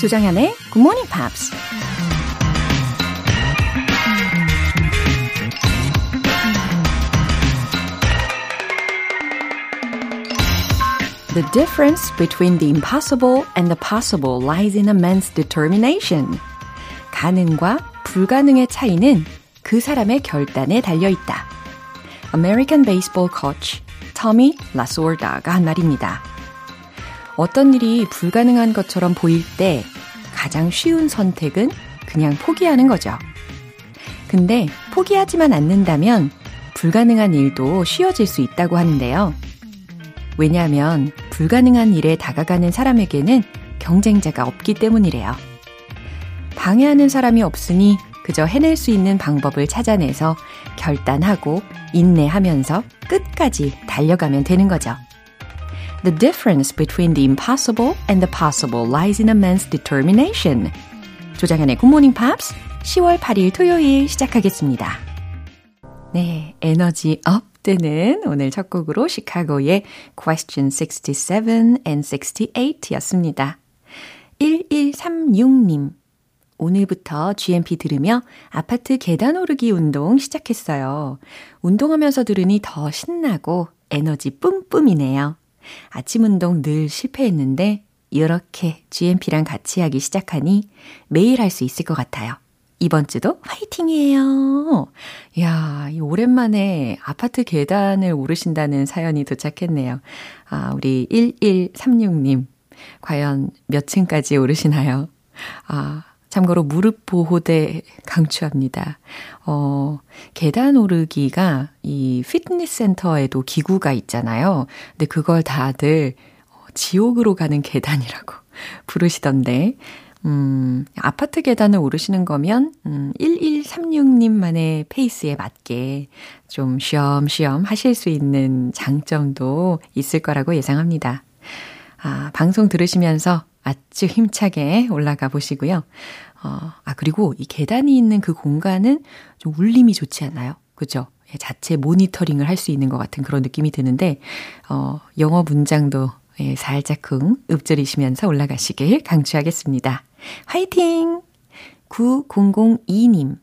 조장현의 Good Morning Pops. The difference between the impossible and the possible lies in a man's determination. 가능과 불가능의 차이는 그 사람의 결단에 달려 있다. American baseball coach 터미 라소르다가 한 말입니다. 어떤 일이 불가능한 것처럼 보일 때 가장 쉬운 선택은 그냥 포기하는 거죠. 근데 포기하지만 않는다면 불가능한 일도 쉬워질 수 있다고 하는데요. 왜냐하면 불가능한 일에 다가가는 사람에게는 경쟁자가 없기 때문이래요. 방해하는 사람이 없으니 그저 해낼 수 있는 방법을 찾아내서 결단하고 인내하면서 끝까지 달려가면 되는 거죠. The difference between the impossible and the possible lies in a man's determination. 조장현의 Morning Pops 10월 8일 토요일 시작하겠습니다. 네, 에너지 업 되는 오늘 첫 곡으로 시카고의 Question 67 and 68 였습니다. 1136님. 오늘부터 GMP 들으며 아파트 계단 오르기 운동 시작했어요. 운동하면서 들으니 더 신나고 에너지 뿜뿜이네요. 아침 운동 늘 실패했는데 이렇게 GMP랑 같이 하기 시작하니 매일 할 수 있을 것 같아요. 이번 주도 화이팅이에요. 야, 오랜만에 아파트 계단을 오르신다는 사연이 도착했네요. 아, 우리 1136님. 과연 몇 층까지 오르시나요? 아, 참고로 무릎 보호대 강추합니다. 어, 계단 오르기가 이 피트니스 센터에도 기구가 있잖아요. 근데 그걸 다들 어, 지옥으로 가는 계단이라고 부르시던데, 음, 아파트 계단을 오르시는 거면, 음, 1136님만의 페이스에 맞게 좀 쉬엄쉬엄 하실 수 있는 장점도 있을 거라고 예상합니다. 아, 방송 들으시면서 아주 힘차게 올라가 보시고요. 어, 아, 그리고 이 계단이 있는 그 공간은 좀 울림이 좋지 않나요? 그죠? 예, 자체 모니터링을 할 수 있는 것 같은 그런 느낌이 드는데, 어, 영어 문장도 예, 살짝쿵 읊조리시면서 올라가시길 강추하겠습니다. 화이팅! 9002님.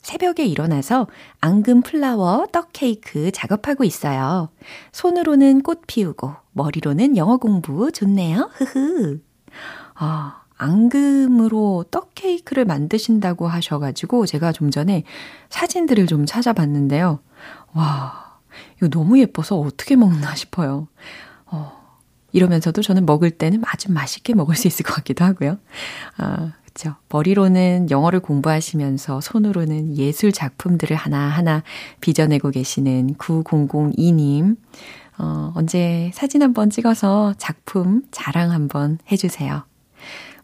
새벽에 일어나서 앙금 플라워 떡 케이크 작업하고 있어요. 손으로는 꽃 피우고 머리로는 영어 공부 좋네요. 흐흐. 아, 앙금으로 떡 케이크를 만드신다고 하셔가지고 제가 좀 전에 사진들을 좀 찾아봤는데요. 와, 이거 너무 예뻐서 어떻게 먹나 싶어요. 어, 이러면서도 저는 먹을 때는 아주 맛있게 먹을 수 있을 것 같기도 하고요. 아, 그쵸. 머리로는 영어를 공부하시면서 손으로는 예술 작품들을 하나하나 빚어내고 계시는 9002님. 어, 언제 사진 한번 찍어서 작품 자랑 한번 해주세요.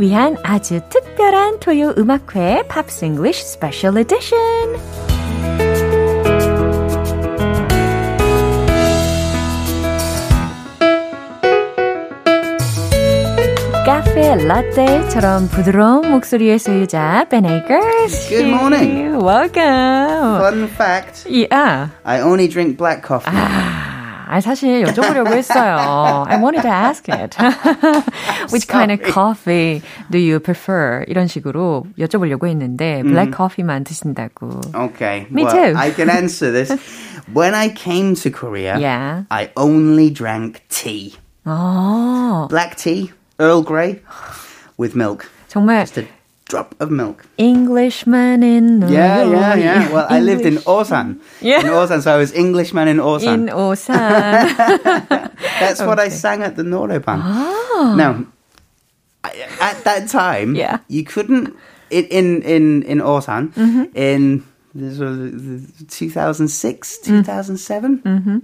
GMP를 위한 아주 특별한 토요 음악회 팝스 잉글리쉬 스페셜 에디션 카페 라떼처럼 부드러운 목소리의 소유자 Ben Akers. Good morning. Welcome. Fun fact. Yeah. I only drink black coffee. 아, 아 사실 여쭤보려고 했어요. I wanted to ask it. Which kind of coffee do you prefer? 이런 식으로 여쭤보려고 했는데 black coffee만 드신다고. Okay. Me well, too. I can answer this. when I came to Korea, Yeah. I only drank tea. 아, Black tea, Earl Grey, with milk. 정말 Just a drop of milk. Englishman in New Yeah, yeah, York. yeah. Well, I lived in Osan. Yeah. In Osan, so I was Englishman in Osan. in Osan. That's what I Okay. sang at the Noreban. Now, I- at that time, Yeah. you couldn't in in in, in Osan in this was 2006, 2007. Mm-hmm.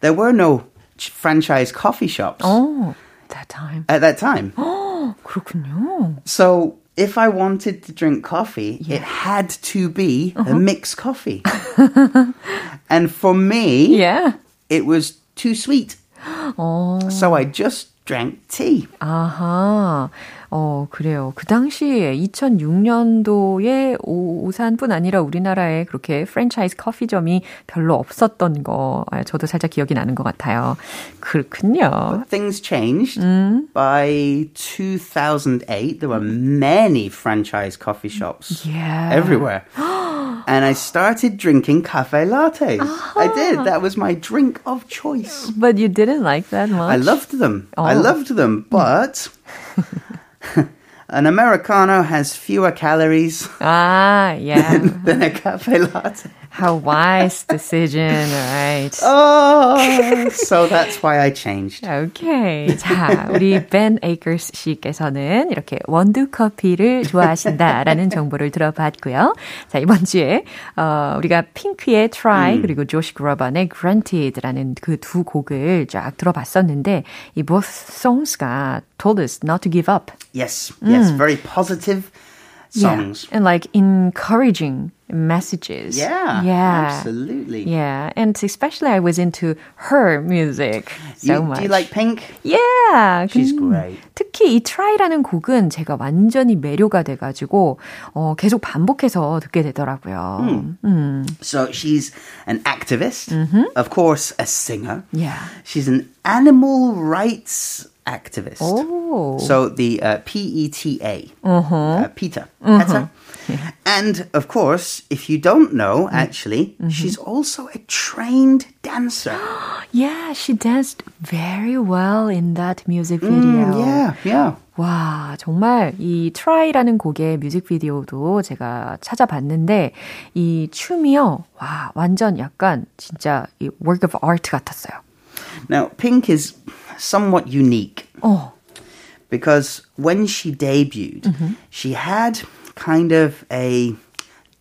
There were no franchise coffee shops. Oh, that time. At that time. Oh, 그렇군요. So if I wanted to drink coffee, yeah. it had to be uh-huh. a mixed coffee. and for me, yeah. it was too sweet. Oh. So I just drank tea. 아하. 어, 그래요. 그 당시에 2006년도에 오산뿐 아니라 우리나라에 그렇게 프랜차이즈 커피점이 별로 없었던 거 저도 살짝 기억이 나는 것 같아요. 그렇군요. But things changed. 음. By 2008, there were many franchise coffee shops yeah. everywhere. and I started drinking cafe lattes. Uh-huh. I did. That was my drink of choice. But you didn't like that much. I loved them. Oh. I loved them, but An Americano has fewer calories. Ah, yeah. than, than a cafe latte. How wise decision, right? Oh, so that's why I changed. Okay. 자, 우리 Ben Akers 씨께서는 이렇게 원두 커피를 좋아하신다라는 정보를 들어봤고요. 자, 이번 주에 어, 우리가 핑크의 Try 음. 그리고 조시 그로번의 Granted라는 그 두 곡을 쫙 들어봤었는데 이 both songs가 told us not to give up. Yes, yes, mm. very positive songs. Yeah. And like encouraging messages. Yeah. Yeah. Absolutely. Yeah. And especially I was into her music so you, much. Do you like Pink? Yeah. She's great. 특히 이 Try라는 곡은 제가 완전히 매료가 돼가지고 어, 계속 반복해서 듣게 되더라고요. Mm. Mm. So she's an activist, mm-hmm. of course, a singer. Yeah. She's an animal rights activist. Oh. So the uh, P-E-T-A, uh-huh. uh, PETA. Uh-huh. PETA. Yeah. And of course, if you don't know, actually, mm-hmm. she's also a trained dancer. yeah, she danced very well in that music video. Mm, yeah, yeah. 와, 정말 이 Try라는 곡의 뮤직비디오도 제가 찾아봤는데 이 춤이요. 와, 완전 약간 진짜 이 work of art 같았어요. Now, Pink is somewhat unique. Oh. Because when she debuted, mm-hmm. she had kind of a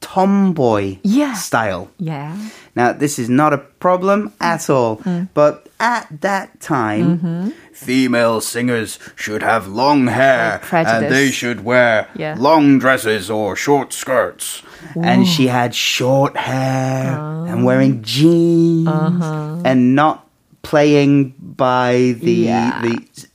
tomboy yeah. style. Yeah. Now, this is not a problem at all, mm. but at that time, mm-hmm. female singers should have long hair and they should wear yeah. long dresses or short skirts. Ooh. And she had short hair oh. and wearing jeans uh-huh. and not playing by the yeah. the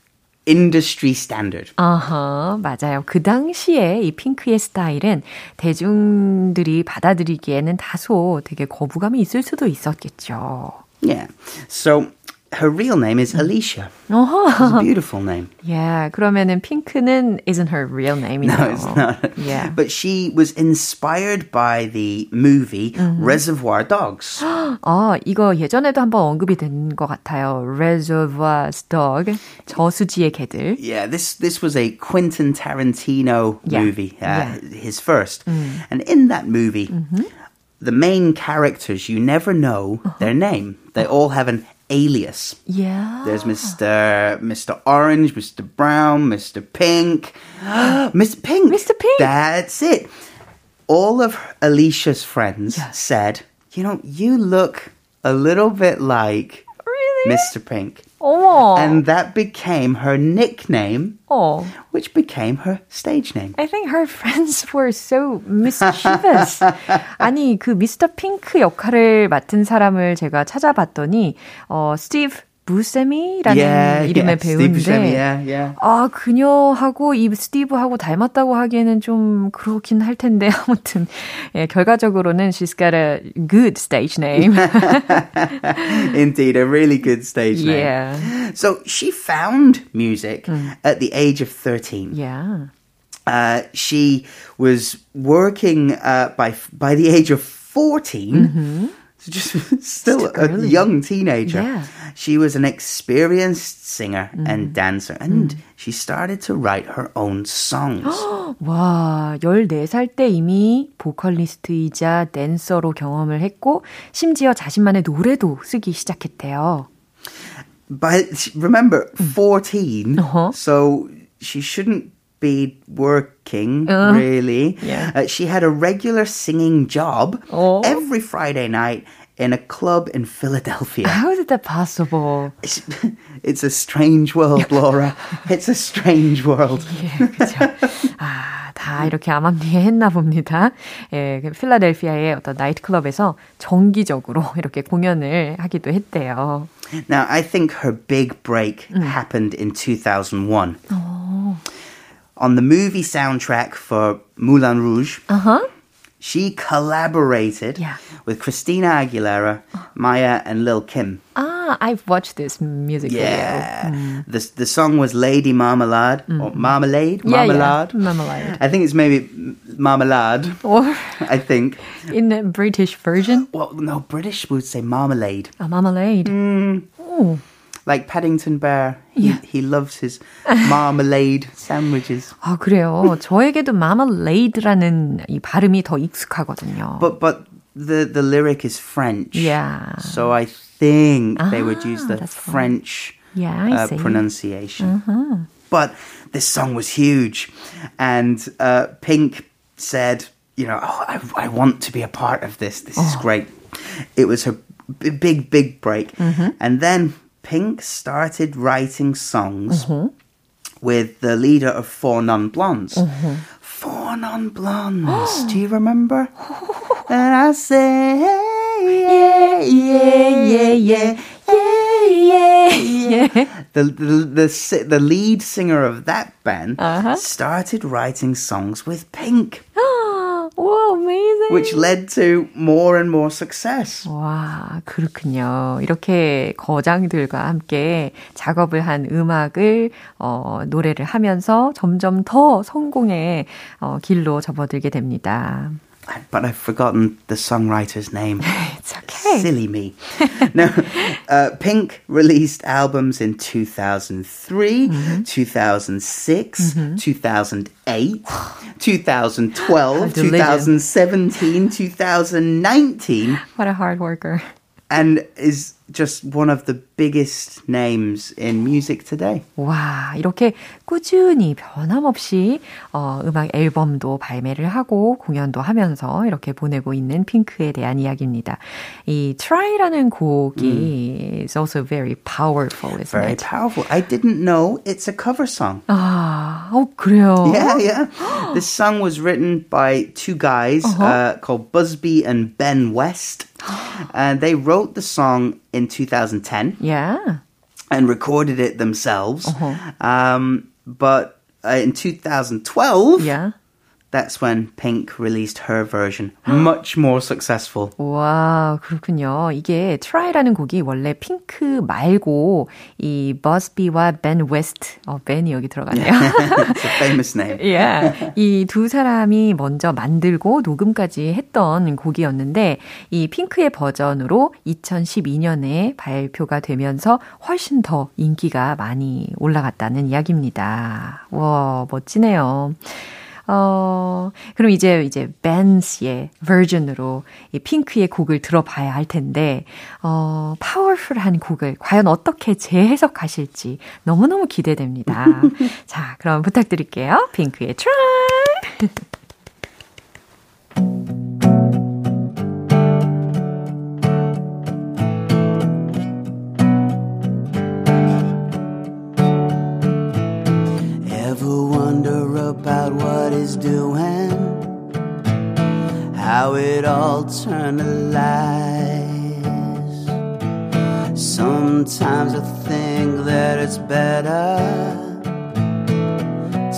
industry standard. 아하, uh-huh, 맞아요. 그 당시에 이 핑크의 스타일은 대중들이 받아들이기에는 다소 되게 거부감이 있을 수도 있었겠죠. Yeah. So her real name is Alicia. Oh. It's a beautiful name. Yeah, 그러면은 핑크는 isn't her real name. No, it's not. Yeah. But she was inspired by the movie mm-hmm. Reservoir Dogs. 아, 이거 예전에도 한번 언급이 된 것 같아요. Reservoir Dog, 저수지의 개들. Yeah, this this was a Quentin Tarantino yeah. movie, uh, yeah. his first. Mm. And in that movie, mm-hmm. the main characters, you never know uh-huh. their name. They all have an alias. Yeah. There's Mr. Mr. Orange, Mr. Brown, Mr. Pink, Mr. Pink. Mr. Pink. That's it. All of Alicia's friends yes. said, you know, you look a little bit like? Mr. Pink. Oh. And that became her nickname, oh. which became her stage name. I think her friends were so mischievous. 아니, 그 미스터 핑크 역할을 맡은 사람을 제가 찾아봤더니, 어, 스티브 부세미라는 yeah, 이름의 yeah, 배우인데 Buscemi, yeah, yeah. 아 그녀하고 이 스티브하고 닮았다고 하기에는 좀 그렇긴 할 텐데 아무튼 예, 결과적으로는 she's got a good stage name. Indeed, a really good stage name. Yeah. So she found music mm. at the age of 13. Yeah. Uh, she was working uh, by by the age of 14. Mm-hmm just still a early. young teenager. Yeah. She was an experienced singer mm. and dancer, and mm. she started to write her own songs. 와, 14살 때 이미 보컬리스트이자 댄서로 경험을 했고, 심지어 자신만의 노래도 쓰기 시작했대요. But remember, 14, uh-huh. so she shouldn't be working, uh, really. Yeah. Uh, she had a regular singing job oh. every Friday night in a club in Philadelphia. How is that possible? It's, it's a strange world, Laura. it's a strange world. 예, 그렇죠. 아, 다 이렇게 암암리에 했나 봅니다. 예, 필라델피아의 어떤 나이트클럽에서 정기적으로 이렇게 공연을 하기도 했대요. Now, I think her big break 음. happened in 2001. 오. On the movie soundtrack for Moulin Rouge, uh-huh. she collaborated yeah. with Christina Aguilera, Mya, and Lil Kim. Ah, I've watched this music yeah. video. Mm. The, the song was Lady Marmalade, mm. or Marmalade? Yeah, Marmalade? Yeah. Marmalade. I think it's maybe Marmalade. Or I think. In the British version? Well, no, British would say Marmalade. Oh, Marmalade. Mm. Oh like Paddington Bear. He, yeah. he loves his marmalade sandwiches. 아 그래요. 저에게도 marmalade라는 이 발음이 더 익숙하거든요. But but the the lyric is French. Yeah. So I think ah, they would use the French yeah, uh, pronunciation. Uh-huh. But this song was huge, and uh, Pink said, "You know, oh, I, I want to be a part of this. This oh. is great." It was her big, big break, mm-hmm. and then Pink started writing songs mm-hmm. with the leader of Four Non Blondes. Mm-hmm. Four Non Blondes. Do you remember? and I say, yeah, yeah, yeah, yeah. Yeah, yeah, yeah. The, the, the, the lead singer of that band uh-huh. started writing songs with Pink. Wow, amazing. Which led to more and more success. 와, 그렇군요. 이렇게 거장들과 함께 작업을 한 음악을 어, 노래를 하면서 점점 더 성공의 어, 길로 접어들게 됩니다. But I've forgotten the songwriter's name. it's okay. Silly me. no, uh, Pink released albums in 2003, mm-hmm. 2006, mm-hmm. 2008, 2012, 2017, 2019. What a hard worker. And is just one of the biggest names in music today. 와, 이렇게 꾸준히 변함없이 어, 음악 앨범도 발매를 하고 공연도 하면서 이렇게 보내고 있는 핑크에 대한 이야기입니다. 이 Try라는 곡이 mm. is also very powerful, isn't very it? Very powerful. I didn't know it's a cover song. 아, 어, 그래요? Yeah, yeah. this song was written by two guys uh-huh. uh, called Busbee and Ben West and they wrote the song in 2010. Yeah. And recorded it themselves. Uh-huh. Um, but uh, in 2012, yeah. That's when Pink released her version. Much more successful. 와, 그렇군요. 이게 Try라는 곡이 원래 핑크 말고 이 버스비와 벤 웨스트, 어, 벤이 여기 들어가네요. It's a famous name. yeah. 이 두 사람이 먼저 만들고 녹음까지 했던 곡이었는데 이 핑크의 버전으로 2012년에 발표가 되면서 훨씬 더 인기가 많이 올라갔다는 이야기입니다. 와, 멋지네요. 어, 그럼 이제, 이제, 벤스의 버전으로 이 핑크의 곡을 들어봐야 할 텐데, 어, 파워풀한 곡을 과연 어떻게 재해석하실지 너무너무 기대됩니다. 자, 그럼 부탁드릴게요. 핑크의 Try! about what he's doing, how it all turned to lies. Sometimes I think that it's better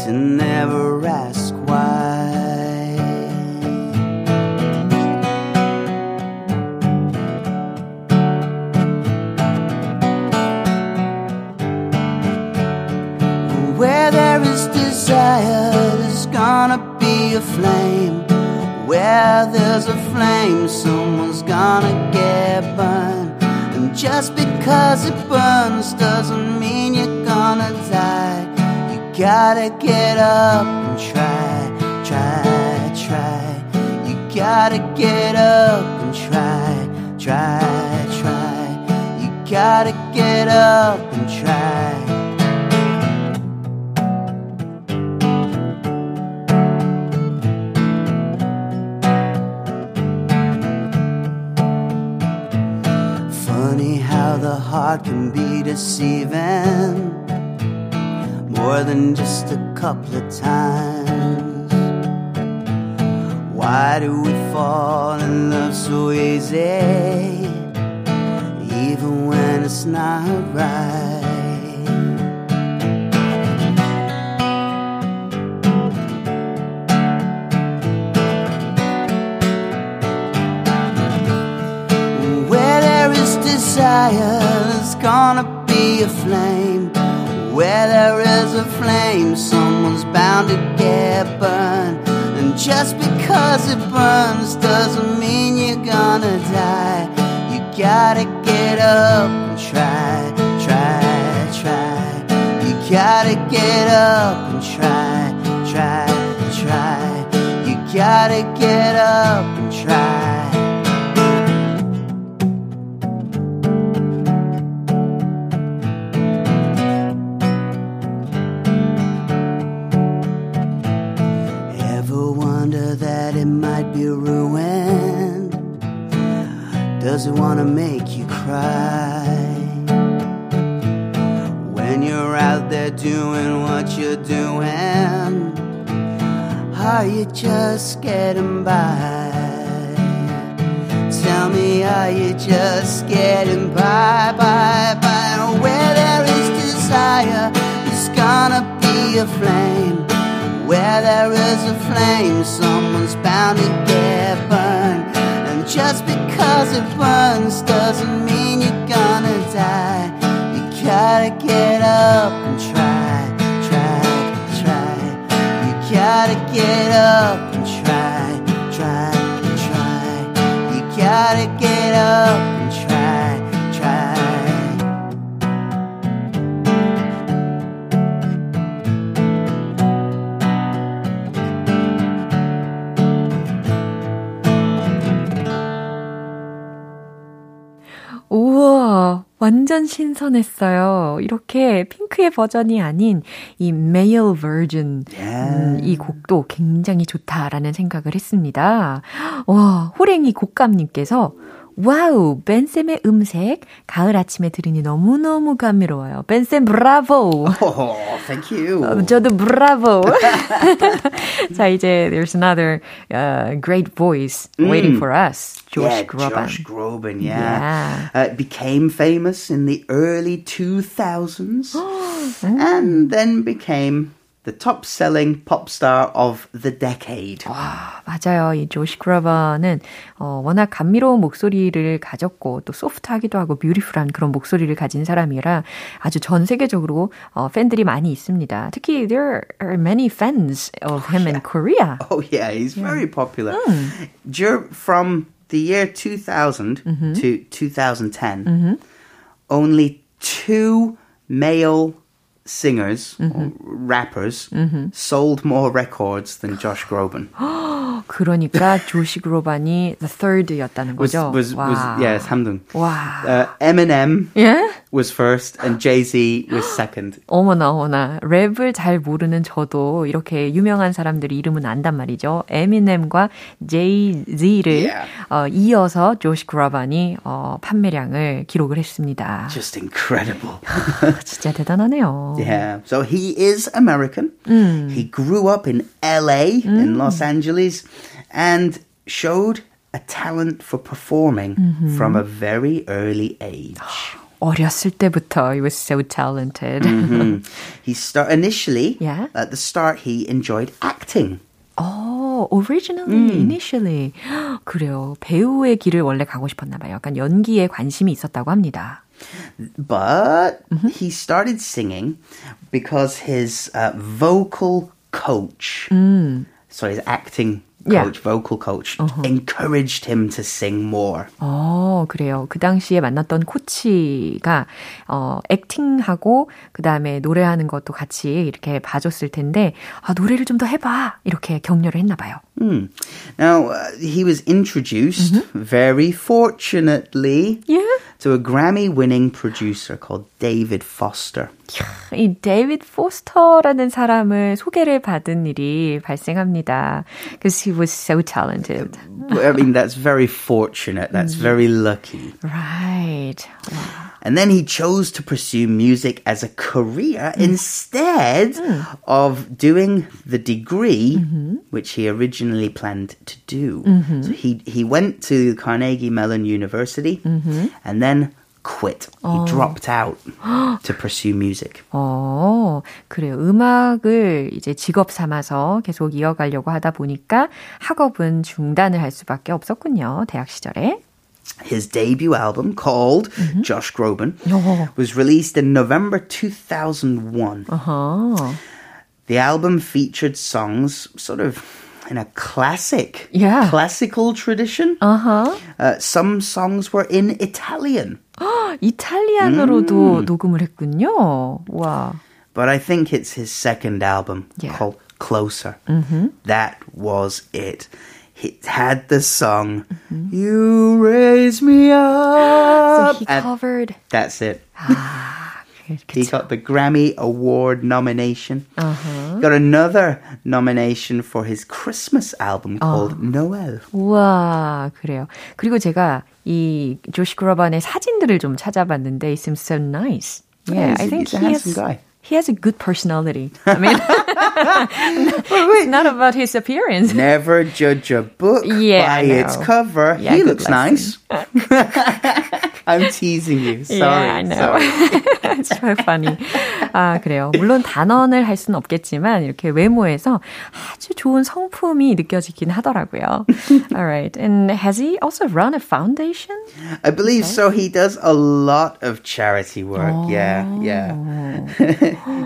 to never ask why. Desire, there's gonna be a flame. Where there's a flame, someone's gonna get burned. And just because it burns doesn't mean you're gonna die. You gotta get up and try, try, try. You gotta get up and try, try, try. You gotta get up and try. Heart can be deceiving more than just a couple of times. Why do we fall in love so easy, even when it's not right? desire, gonna be a flame. Where there is a flame, someone's bound to get burned. And just because it burns doesn't mean you're gonna die. You gotta get up and try, try, try. You gotta get up and try, try, try. You gotta get up and try. Doesn't want to make you cry. When you're out there doing what you're doing, are you just getting by? Tell me, are you just getting by, by, by? Where there is desire, there's gonna be a flame. Where there is a flame, someone's bound to get burned. And just because it burns doesn't mean you're gonna die. You gotta get up and try, try, try. You gotta get up and try, try, try. You gotta get up 완전 신선했어요. 이렇게 핑크의 버전이 아닌 이 male version. 음, 이 곡도 굉장히 좋다라는 생각을 했습니다. 와, 호랭이 곡감님께서 와우, 벤쌤의 음색 가을 아침에 들으니 너무너무 감미로워요. 벤쌤 브라보. Oh, thank you. 저도 브라보. 자, 이제 there's another uh, great voice waiting mm. for us. Josh yeah, Groban. Josh Groban, yeah. yeah. Uh, became famous in the early 2000s and then became the top selling pop star of the decade. 와, 맞아요. 이 조시 크라바는 어, 워낙 감미로운 목소리를 가졌고 또 소프트하기도 하고 뷰티풀한 그런 목소리를 가진 사람이라 아주 전 세계적으로 어, 팬들이 많이 있습니다. 특히 there are many fans of him yeah. in Korea. Oh yeah, he's yeah. very popular. Mm. From the year 2000 mm-hmm. to 2010, mm-hmm. only two male singers, mm-hmm. rappers, mm-hmm. sold more records than Josh Groban. 그러니까 조시 그로반이 the third였다는 거죠. Was, was, was yeah, 3등. 와. Uh, Eminem yeah? was first and Jay-Z was second. 어머나 어머나. 랩을 잘 모르는 저도 이렇게 유명한 사람들이 이름은 안단 말이죠. 에미넴과 제이지를 yeah. 어, 이어서 조시 그로반이 어, 판매량을 기록을 했습니다. Just incredible. 진짜 대단하네요. Yeah. So he is American. 음. He grew up in LA 음. in Los Angeles and showed a talent for performing mm-hmm. from a very early age. 어렸을 때부터 he was so talented. mm-hmm. He start initially yeah? at the start he enjoyed acting. Oh, originally, 음. initially. 그래요. 배우의 길을 원래 가고 싶었나 봐요. 약간 연기에 관심이 있었다고 합니다. But mm-hmm. he started singing because his uh, vocal coach, mm. so his acting coach, yeah. vocal coach, uh-huh. encouraged him to sing more. 어, 그래요. 그 당시에 만났던 코치가 어, 액팅하고 그다음에 노래하는 것도 같이 이렇게 봐줬을 텐데 아, 노래를 좀 더 해 봐 이렇게 격려를 했나 봐요. Mm. Now uh, he was introduced mm-hmm. very fortunately yeah. to a Grammy-winning producer called David Foster. 이 데이비드 포스터라는 사람을 소개를 받은 일이 발생합니다. Because he was so talented. I mean, that's very fortunate. That's very lucky. Right. Wow. And then he chose to pursue music as a career mm. instead mm. of doing the degree mm-hmm. which he originally planned to do. Mm-hmm. So he, he went to Carnegie Mellon University mm-hmm. and then quit. He 어. dropped out to pursue music. 어, 그래요. 음악을 이제 직업 삼아서 계속 이어가려고 하다 보니까 학업은 중단을 할 수밖에 없었군요. 대학 시절에. His debut album, called mm-hmm. Josh Groban, oh. was released in November 2001. Uh-huh. The album featured songs sort of in a classic, yeah. classical tradition. Uh-huh. Uh, some songs were in Italian. 이탈리안으로도 mm. 녹음을 했군요. 와. But I think it's his second album yeah. called Closer. Mm-hmm. That was it. He had the song mm-hmm. "You Raise Me Up." So he covered. That's it. He got the Grammy Award nomination. Uh-huh. Got another nomination for his Christmas album called 어. Noel. 와, 그래요. 그리고 제가 이 조시 그로반의 사진들을 좀 찾아봤는데 it seems so nice. Yeah, yeah I think he has, guy. he has a good personality. I mean, it's not about his appearance. Never judge a book yeah, by its cover. Yeah, he looks lesson. nice. I'm teasing you. Sorry. Yeah, I know. It's so funny. 아, 그래요. 물론 단언을 할 수는 없겠지만 이렇게 외모에서 아주 좋은 성품이 느껴지긴 하더라고요. All right. And has he also run a foundation? I believe okay. so. He does a lot of charity work. Oh. Yeah, yeah.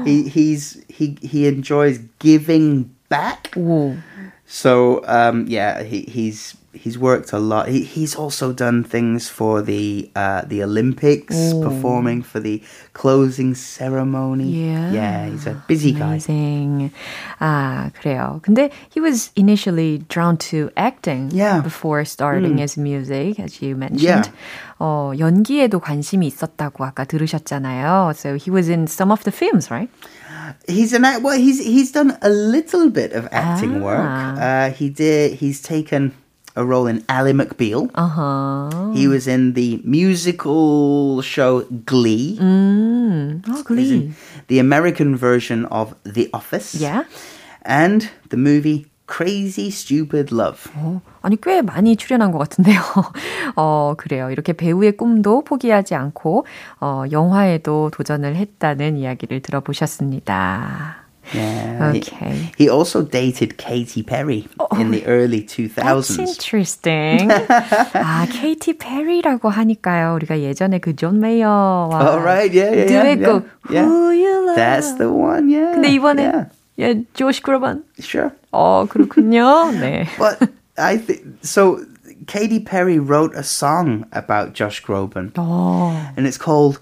he he's he he enjoys giving back. Ooh. So um yeah, he he's he's worked a lot. He, he's also done things for the uh, the Olympics, Ooh. performing for the closing ceremony. Yeah, yeah, he's a busy Amazing. guy. 아 그래요. 근데 he was initially drawn to acting. Yeah. before starting mm. his music, as you mentioned. Yeah. 어 연기에도 관심이 있었다고 아까 들으셨잖아요. So he was in some of the films, right? He's an well. He's he's done a little bit of acting ah. work. Uh, he did. He's taken a role in Ally McBeal. Uh-huh. He was in the musical show Glee. Mm. Oh, Glee. The American version of The Office. Yeah. And the movie Crazy Stupid Love. 어, 아니 꽤 많이 출연한 것 같은데요. 어 그래요. 이렇게 배우의 꿈도 포기하지 않고 어 영화에도 도전을 했다는 이야기를 들어보셨습니다. Yeah. Okay. He, he also dated Katy Perry oh, in the early 2000s. That's interesting. 아, Katy Perry라고 하니까요. 우리가 예전에 그 존 메이어와 oh, right. yeah, yeah, 듀엣곡 yeah, Who You Love. That's the one, yeah. 근데 이번에 yeah. 예, 조시 그로반. Sure. 어, 그렇군요. 네. But I think so Katy Perry wrote a song about Josh Groban. Oh. And it's called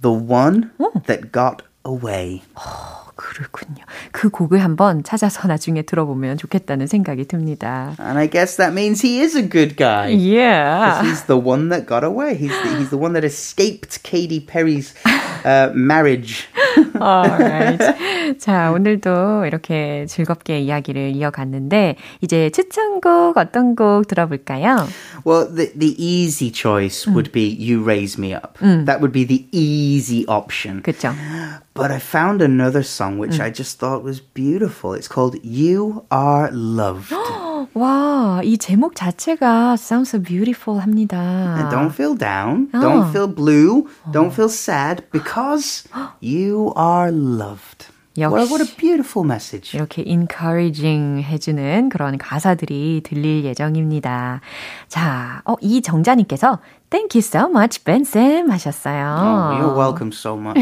The One oh. That Got Away. Oh. 그렇군요. 그 곡을 한번 찾아서 나중에 들어보면 좋겠다는 생각이 듭니다. And I guess that means he is a good guy. Yeah. He's the one that got away. He's the, he's the one that escaped Katy Perry's uh, marriage. Alright. 자, 오늘도 이렇게 즐겁게 이야기를 이어갔는데 이제 추천곡 어떤 곡 들어볼까요? Well, the the easy choice 음. would be You Raise Me Up. 음. That would be the easy option. 그렇죠. But I found another song which 음. I just thought was beautiful. It's called You Are Loved. 와, 이 제목 자체가 sounds so beautiful 합니다. And don't feel down. 어. Don't feel blue. Don't feel sad because you are loved. 역시 what a beautiful message. 이렇게 encouraging 해주는 그런 가사들이 들릴 예정입니다. 자, 어, 이 정자님께서 Thank you so much, 벤쌤 하셨어요. Oh, you're welcome so much.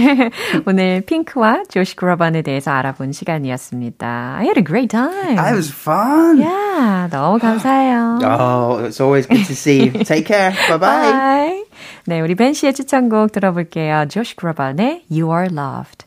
오늘 핑크와 조시 그라반에 대해서 알아본 시간이었습니다. I had a great time. I was fun. Yeah, 너무 감사해요. Oh, it's always good to see you. Take care. Bye-bye. Bye. 네, 우리 벤 씨의 추천곡 들어볼게요. 조시 그라반의 You Are Loved.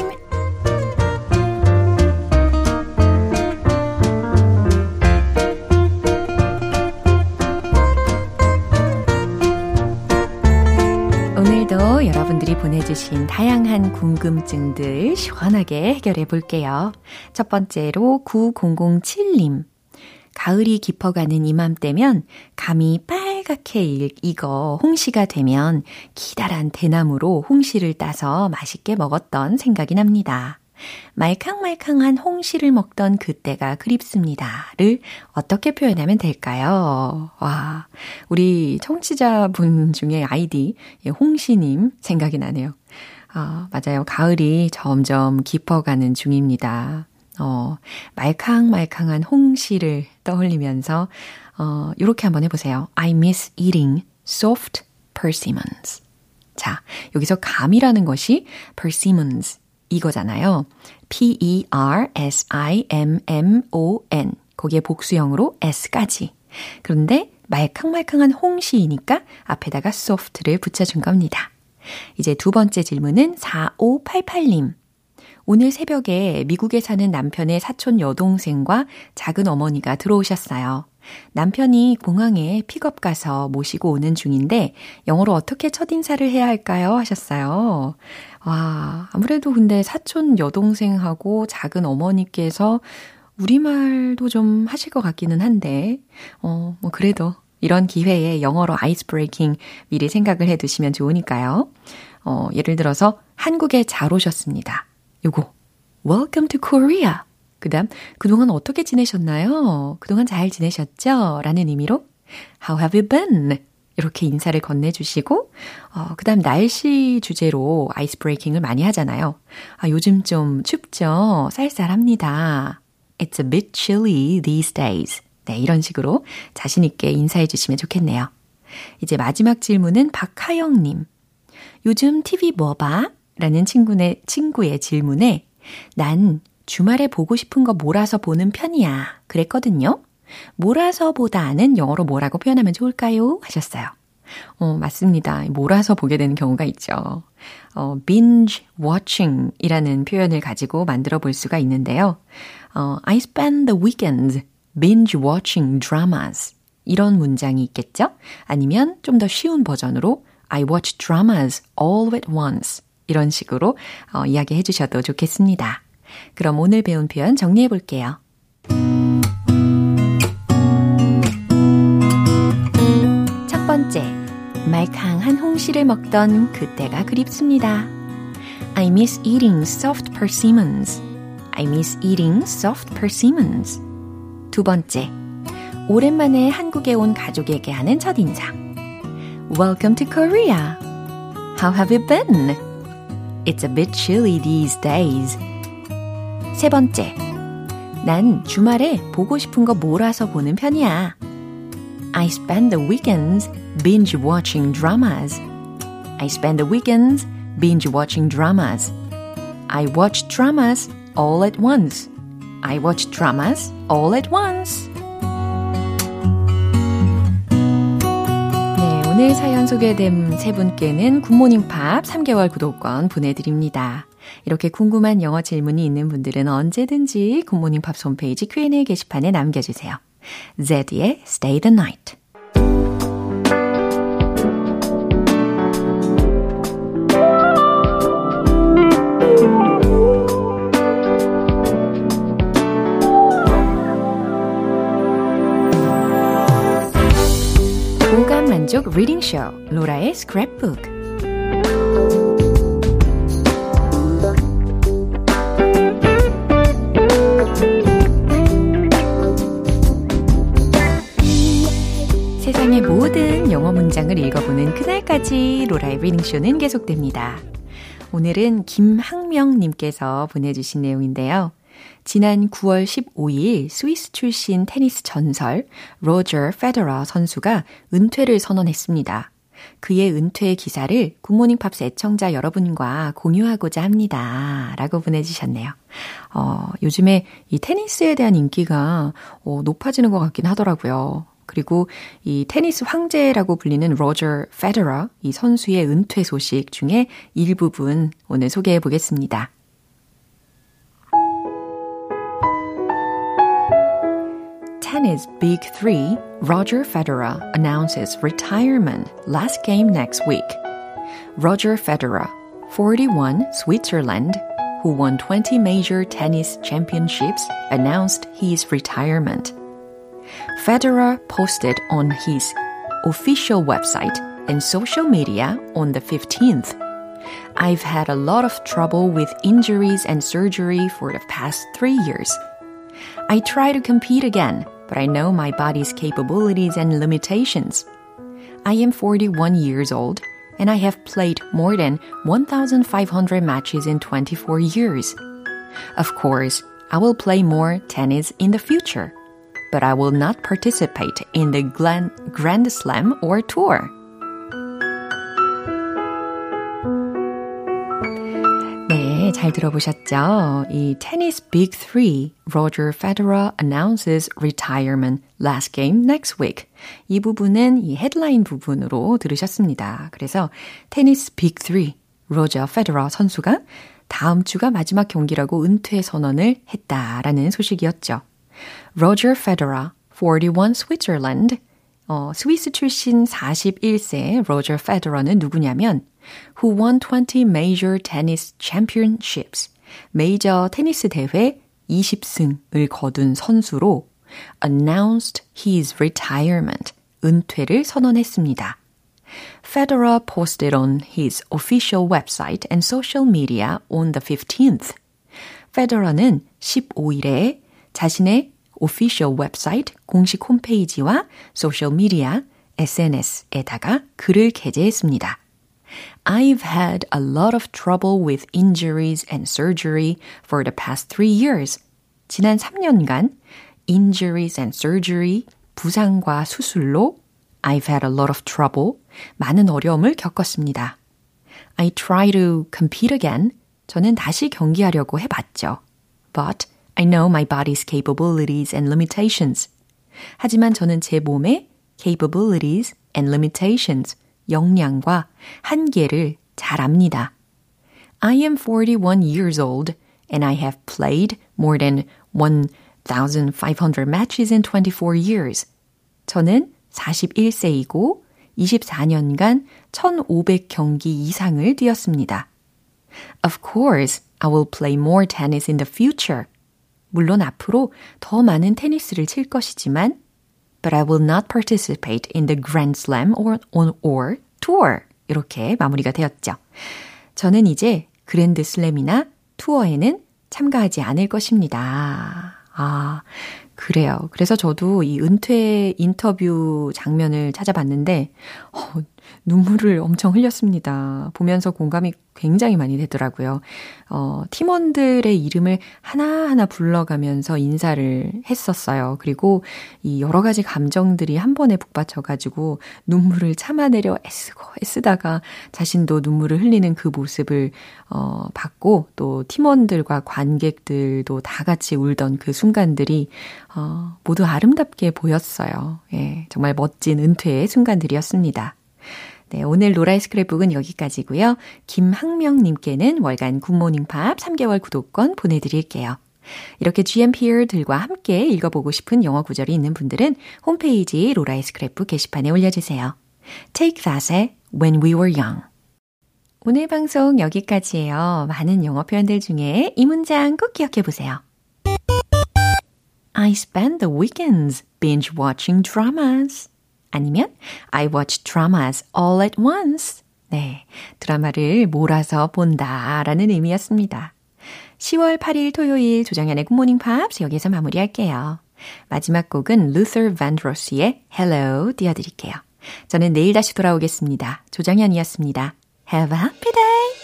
여러분들이 보내주신 다양한 궁금증들 시원하게 해결해 볼게요. 첫 번째로 9007님. 가을이 깊어가는 이맘때면 감이 빨갛게 익어 홍시가 되면 기다란 대나무로 홍시를 따서 맛있게 먹었던 생각이 납니다. 말캉말캉한 홍시를 먹던 그때가 그립습니다.를 어떻게 표현하면 될까요? 와, 우리 청취자분 중에 아이디, 예, 홍시님 생각이 나네요. 아, 맞아요. 가을이 점점 깊어가는 중입니다. 어, 말캉말캉한 홍시를 떠올리면서, 어, 이렇게 한번 해보세요. I miss eating soft persimmons. 자, 여기서 감이라는 것이 persimmons 이거잖아요. P-E-R-S-I-M-M-O-N. 거기에 복수형으로 S까지. 그런데 말캉말캉한 홍시이니까 앞에다가 soft를 붙여준 겁니다. 이제 두 번째 질문은 4588님. 오늘 새벽에 미국에 사는 남편의 사촌 여동생과 작은 어머니가 들어오셨어요. 남편이 공항에 픽업 가서 모시고 오는 중인데 영어로 어떻게 첫 인사를 해야 할까요? 하셨어요. 와, 아무래도 근데 사촌 여동생하고 작은 어머니께서 우리말도 좀 하실 것 같기는 한데, 어, 뭐 그래도 이런 기회에 영어로 아이스 브레이킹 미리 생각을 해 두시면 좋으니까요. 어, 예를 들어서 한국에 잘 오셨습니다. 요거, Welcome to Korea. 그 다음, 그동안 어떻게 지내셨나요? 그동안 잘 지내셨죠? 라는 의미로 How have you been? 이렇게 인사를 건네주시고, 어, 그 다음 날씨 주제로 아이스 브레이킹을 많이 하잖아요. 아, 요즘 좀 춥죠? 쌀쌀합니다. It's a bit chilly these days. 네, 이런 식으로 자신있게 인사해 주시면 좋겠네요. 이제 마지막 질문은 박하영님. 요즘 TV 뭐 봐? 라는 친구의, 친구의 질문에 난 주말에 보고 싶은 거 몰아서 보는 편이야. 그랬거든요. 몰아서 보다는 영어로 뭐라고 표현하면 좋을까요? 하셨어요. 어, 맞습니다. 몰아서 보게 되는 경우가 있죠. 어, binge watching 이라는 표현을 가지고 만들어 볼 수가 있는데요. 어, I spend the weekends binge watching dramas. 이런 문장이 있겠죠? 아니면 좀 더 쉬운 버전으로 I watch dramas all at once. 이런 식으로 어, 이야기해 주셔도 좋겠습니다. 그럼 오늘 배운 표현 정리해 볼게요. 말캉한 홍시를 먹던 그때가 그립습니다. I miss eating soft persimmons. I miss eating soft persimmons. 두 번째, 오랜만에 한국에 온 가족에게 하는 첫인상. Welcome to Korea. How have you been? It's a bit chilly these days. 세 번째, 난 주말에 보고 싶은 거 몰아서 보는 편이야. I spend the weekends binge watching dramas. I spend the weekends binge watching dramas. I watch dramas all at once. I watch dramas all at once. 네, 오늘 사연 소개된 세 분께는 굿모닝 팝 3개월 구독권 보내드립니다. 이렇게 궁금한 영어 질문이 있는 분들은 언제든지 굿모닝 팝 홈페이지 Q&A 게시판에 남겨주세요. Zed의 Stay the Night. 오감 만족 리딩 쇼 로라의 스크랩북 세상의 모든 영어 문장을 읽어보는 그날까지 로라의 리딩쇼는 계속됩니다. 오늘은 김학명님께서 보내주신 내용인데요. 지난 9월 15일 스위스 출신 테니스 전설 로저 페더러 선수가 은퇴를 선언했습니다. 그의 은퇴 기사를 굿모닝 팝스 애청자 여러분과 공유하고자 합니다. 라고 보내주셨네요. 어, 요즘에 이 테니스에 대한 인기가 어, 높아지는 것 같긴 하더라고요. 그리고 이 테니스 황제라고 불리는 로저 페더러 이 선수의 은퇴 소식 중에 일부분 오늘 소개해 보겠습니다. Tennis Big Three, Roger Federer announces retirement last game next week. Roger Federer, 41, Switzerland, who won 20 major tennis championships, announced his retirement. Federer posted on his official website and social media on the 15th. I've had a lot of trouble with injuries and surgery for the past three years. I try to compete again, but I know my body's capabilities and limitations. I am 41 years old and I have played more than 1,500 matches in 24 years. Of course, I will play more tennis in the future but I will not participate in the Grand Slam or tour. 잘 들어보셨죠? 이 테니스 빅 3, Roger Federer announces retirement last game next week. 이 부분은 이 헤드라인 부분으로 들으셨습니다. 그래서 테니스 빅 3, 로저 페더러 선수가 다음 주가 마지막 경기라고 은퇴 선언을 했다라는 소식이었죠. Roger Federer, 41 Switzerland. 어, 스위스 출신 41세 로저 페더러는 누구냐면 who won 20 major tennis championships. 메이저 테니스 대회 20승을 거둔 선수로 announced his retirement. 은퇴를 선언했습니다. Federer posted on his official website and social media on the 15th. 페더러는 15일에 자신의 official 웹사이트 공식 홈페이지와 소셜 미디어 SNS에다가 글을 게재했습니다. I've had a lot of trouble with injuries and surgery for the past three years. 지난 3년간 injuries and surgery, 부상과 수술로 I've had a lot of trouble, 많은 어려움을 겪었습니다. I try to compete again. 저는 다시 경기하려고 해봤죠. But I know my body's capabilities and limitations. 하지만 저는 제 몸의 capabilities and limitations, 역량과 한계를 잘 압니다. I am 41 years old and I have played more than 1,500 matches in 24 years. 저는 41세이고 24년간 1,500경기 이상을 뛰었습니다. Of course, I will play more tennis in the future. 물론 앞으로 더 많은 테니스를 칠 것이지만 but I will not participate in the Grand Slam or, or tour. 이렇게 마무리가 되었죠. 저는 이제 그랜드 슬램이나 투어에는 참가하지 않을 것입니다. 아, 그래요. 그래서 저도 이 은퇴 인터뷰 장면을 찾아봤는데, 어, 눈물을 엄청 흘렸습니다. 보면서 공감이 굉장히 많이 되더라고요. 어, 팀원들의 이름을 하나하나 불러가면서 인사를 했었어요. 그리고 이 여러 가지 감정들이 한 번에 북받쳐가지고 눈물을 참아내려 애쓰고 애쓰다가 자신도 눈물을 흘리는 그 모습을 어, 봤고 또 팀원들과 관객들도 다 같이 울던 그 순간들이 어, 모두 아름답게 보였어요. 예, 정말 멋진 은퇴의 순간들이었습니다. 네, 오늘 로라의 스크랩북은 여기까지고요. 김학명님께는 월간 굿모닝 팝 3개월 구독권 보내드릴게요. 이렇게 GMPR들과 함께 읽어보고 싶은 영어 구절이 있는 분들은 홈페이지 로라의 스크랩북 게시판에 올려주세요. Take That의 When We Were Young 오늘 방송 여기까지예요. 많은 영어 표현들 중에 이 문장 꼭 기억해 보세요. I spend the weekends binge watching dramas. 아니면 I watch dramas all at once. 네, 드라마를 몰아서 본다 라는 의미였습니다. 10월 8일 토요일 조정현의 굿모닝 팝스 여기서 마무리할게요. 마지막 곡은 Luther Vandross의 Hello 띄워드릴게요. 저는 내일 다시 돌아오겠습니다. 조정현이었습니다. Have a happy day!